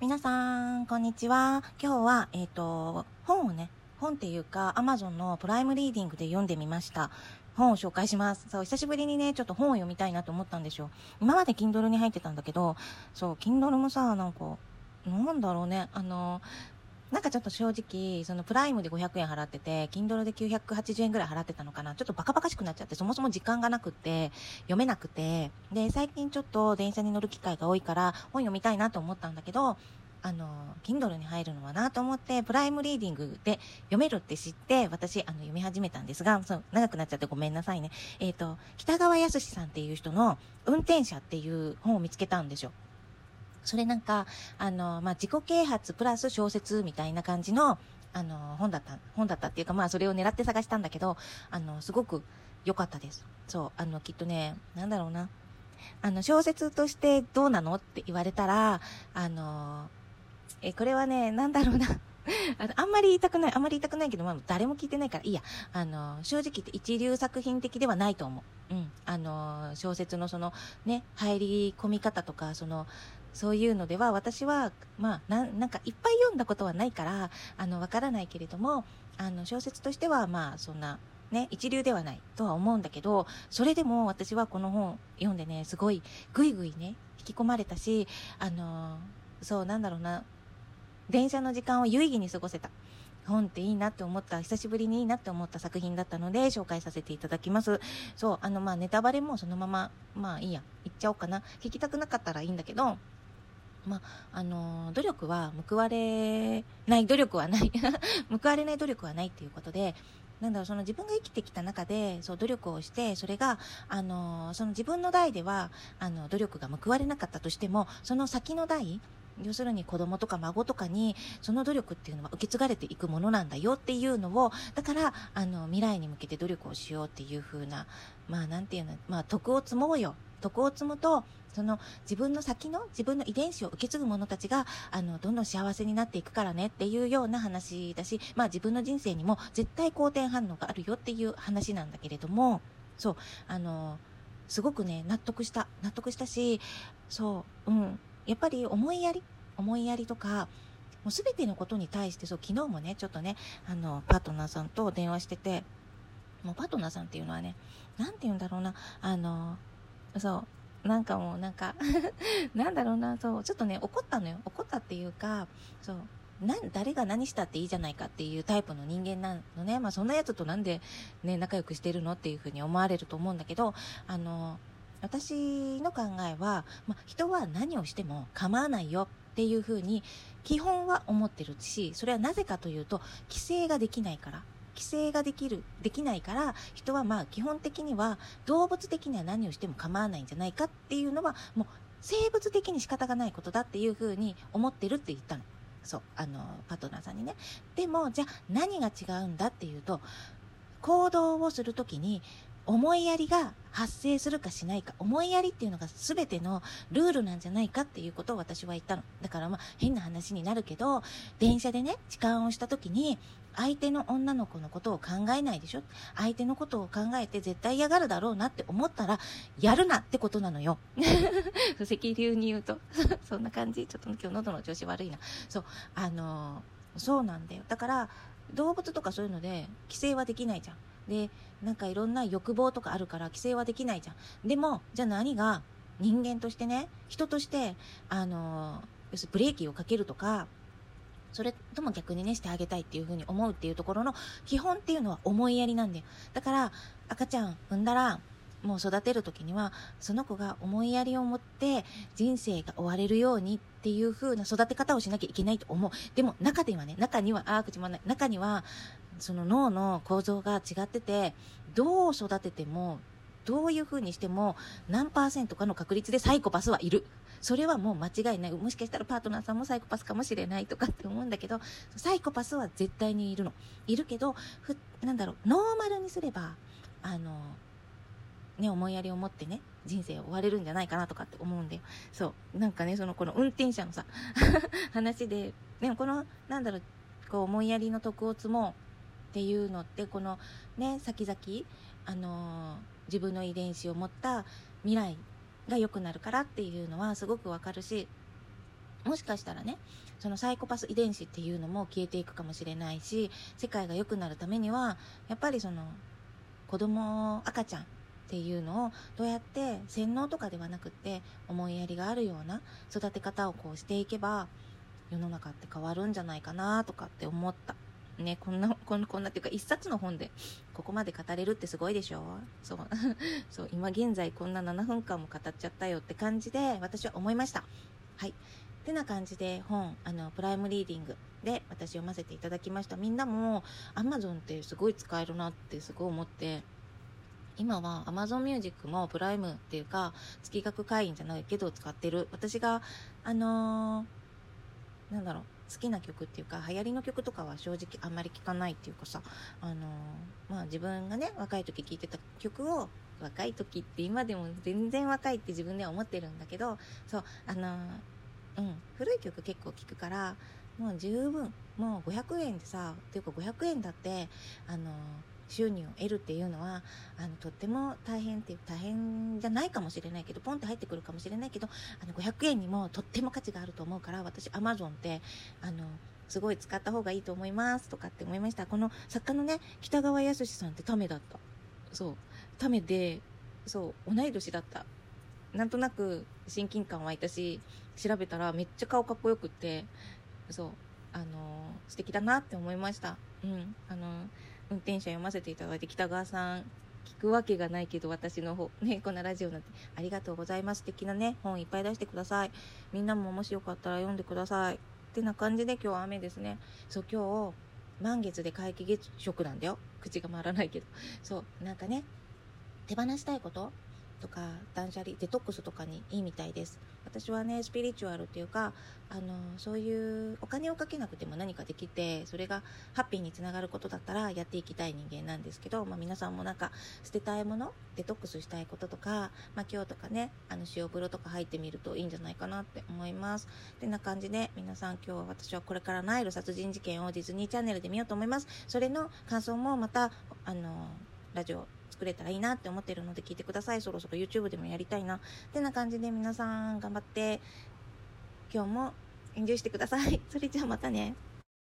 皆さん、こんにちは。今日は、えっ、と、本をね、本っていうか、Amazon のプライムリーディングで読んでみました。本を紹介します。そう、久しぶりにね、ちょっと本を読みたいなと思ったんですよ。今まで Kindle に入ってたんだけど、そう、Kindle もさ、なんか、なんだろうね、あの、なんかちょっと正直、そのプライムで500円払ってて、Kindle で980円ぐらい払ってたのかな。ちょっとバカバカしくなっちゃって、そもそも時間がなくて、読めなくて、で、最近ちょっと電車に乗る機会が多いから、本読みたいなと思ったんだけど、あの、Kindle に入るのはなと思って、プライムリーディングで読めるって知って、私、あの、読み始めたんですが、そう、長くなっちゃってごめんなさいね。えっ、と、北川康さんっていう人の、運転者っていう本を見つけたんですよ。それなんか、あの、まあ、自己啓発プラス小説みたいな感じの、あの、本だった、本だったっていうか、まあ、それを狙って探したんだけど、あの、すごく良かったです。そう、あの、きっとね、なんだろうな。あの、小説としてどうなのって言われたら、あの、え、これはね、なんだろうな。あのあんまり言いたくない、あんまり言いたくないけど、まあ、誰も聞いてないから、いいや。あの、正直言って一流作品的ではないと思う。うん。あの、小説のその、ね、入り込み方とか、その、そういうのでは、私は、まあ、なん、なんか、いっぱい読んだことはないから、あの、わからないけれども、あの、小説としては、まあ、そんな、ね、一流ではないとは思うんだけど、それでも私はこの本読んでね、すごい、ぐいぐいね、引き込まれたし、あの、そう、なんだろうな、電車の時間を有意義に過ごせた。本っていいなって思った、久しぶりにいいなって思った作品だったので、紹介させていただきます。そう、あの、まあ、ネタバレもそのまま、まあいいや、言っちゃおうかな。聞きたくなかったらいいんだけど、まあ、あの、努力は報われない努力はない。報われない努力はないっていうことで、なんだろう、その自分が生きてきた中で、そう、努力をして、それが、あの、その自分の代では、あの、努力が報われなかったとしても、その先の代、要するに子供とか孫とかに、その努力っていうのは受け継がれていくものなんだよっていうのを、だから、あの、未来に向けて努力をしようっていう風な、まあ、なんていうの、まあ、徳を積もうよ。徳を積むと、その自分の先の自分の遺伝子を受け継ぐ者たちが、あの、どんどん幸せになっていくからねっていうような話だし、まあ自分の人生にも絶対好転反応があるよっていう話なんだけれども、そう、あの、すごくね、納得した。納得したし、そう、うん。やっぱり思いやり思いやりとか、もうすべてのことに対して、そう、昨日もね、ちょっとね、あの、パートナーさんと電話してて、もうパートナーさんっていうのはね、なんて言うんだろうな、あの、そう、なんかもうなんか なんだろうな、そう、ちょっとね、怒ったのよ。怒ったっていうか、そう、な、誰が何したっていいじゃないかっていうタイプの人間なのね。まあそんなやつとなんでね、仲良くしてるのっていうふうに思われると思うんだけど、あの、私の考えは、まあ人は何をしても構わないよっていうふうに基本は思ってるし、それはなぜかというと、規制ができないから。規制ができる、できないから、人はまあ基本的には動物的には何をしても構わないんじゃないかっていうのは、もう生物的に仕方がないことだっていうふうに思ってるって言ったの。そう、あの、パートナーさんにね。でも、じゃあ何が違うんだっていうと、行動をするときに、思いやりが発生するかしないか。思いやりっていうのが全てのルールなんじゃないかっていうことを私は言ったの。だからまあ変な話になるけど、電車でね、痴漢をした時に、相手の女の子のことを考えないでしょ？相手のことを考えて絶対嫌がるだろうなって思ったら、やるなってことなのよ。石流に言うと。そんな感じ。ちょっと今日喉の調子悪いな。そう。あのーそうなんだよ。だから、動物とかそういうので規制はできないじゃん。で、なんかいろんな欲望とかあるから規制はできないじゃん。でも、じゃあ何が人間としてね、人として、あの要するにブレーキをかけるとか、それとも逆にね、してあげたいっていうふうに思うっていうところの基本っていうのは思いやりなんだよ。だから、赤ちゃん産んだら、もう育てる時には、その子が思いやりを持って人生が終われるようにっていう風な育て方をしなきゃいけないと思う。でも中ではね、中には、あー、口まんない。中には、その脳の構造が違ってて、どう育てても、どういう風にしても、何パーセントかの確率でサイコパスはいる。それはもう間違いない。もしかしたらパートナーさんもサイコパスかもしれないとかって思うんだけど、サイコパスは絶対にいるの。いるけど、ふ、なんだろう、ノーマルにすれば、あの、ね、思いやりを持ってね、人生を終われるんじゃないかなとかって思うんだよ。そう。なんかね、その、この運転者のさ、話で、でもこの、なんだろう、こう、思いやりの徳を積もうっていうのって、この、ね、先々、あの自分の遺伝子を持った未来が良くなるからっていうのはすごくわかるし、もしかしたらねそのサイコパス遺伝子っていうのも消えていくかもしれないし世界が良くなるためにはやっぱりその子供赤ちゃんっていうのをどうやって洗脳とかではなくって思いやりがあるような育て方をこうしていけば世の中って変わるんじゃないかなとかって思った。ねこんなこんこんなっていうか一冊の本でここまで語れるってすごいでしょ？そう。そう今現在こんな7分間も語っちゃったよって感じで私は思いました。はい。ってな感じで本あのプライムリーディングで私読ませていただきました。みんなも Amazon ってすごい使えるなってすごい思って今は Amazon Music もプライムっていうか月額会員じゃないけど使ってる。私があのー、なんだろう。好きな曲っていうか流行りの曲とかは正直あんまり聴かないっていうかさあの、まあ自分がね若い時聴いてた曲を若い時って今でも全然若いって自分では思ってるんだけどそうあの、うん古い曲結構聴くからもう十分もう500円でさっていうか500円だってあの収入を得るっていうのはあのとっても大変っていう大変じゃないかもしれないけどポンって入ってくるかもしれないけどあの500円にもとっても価値があると思うから私アマゾンってあのすごい使った方がいいと思いますとかって思いました。この作家のね北川康さんってためだった。そう。ためでそう同い年だった。なんとなく親近感湧いたし調べたらめっちゃ顔かっこよくってそう。あの素敵だなって思いました。うん。あの運転者読ませていただいて北川さん聞くわけがないけど私の方 ねこんなラジオなんてありがとうございます的なね本いっぱい出してください。みんなももしよかったら読んでください。ってな感じで今日は雨ですね。そう今日満月で皆既月食なんだよ。口が回らないけど。そうなんかね手放したいこととか断捨離デトックスとかにいいみたいです。私はねスピリチュアルっていうかあのそういうお金をかけなくても何かできてそれがハッピーにつながることだったらやっていきたい人間なんですけど、まあ、皆さんもなんか捨てたいものデトックスしたいこととか、まあ、今日とかねあの塩風呂とか入ってみるといいんじゃないかなって思います。てな感じで皆さん今日は私はこれからナイル殺人事件をディズニーチャンネルで見ようと思います。それの感想もまたあのラジオ作れたらいいなって思ってるので聞いてください。そろそろ YouTube でもやりたいな。ってな感じで皆さん頑張って。今日もエンジョイしてください。それじゃあまたね。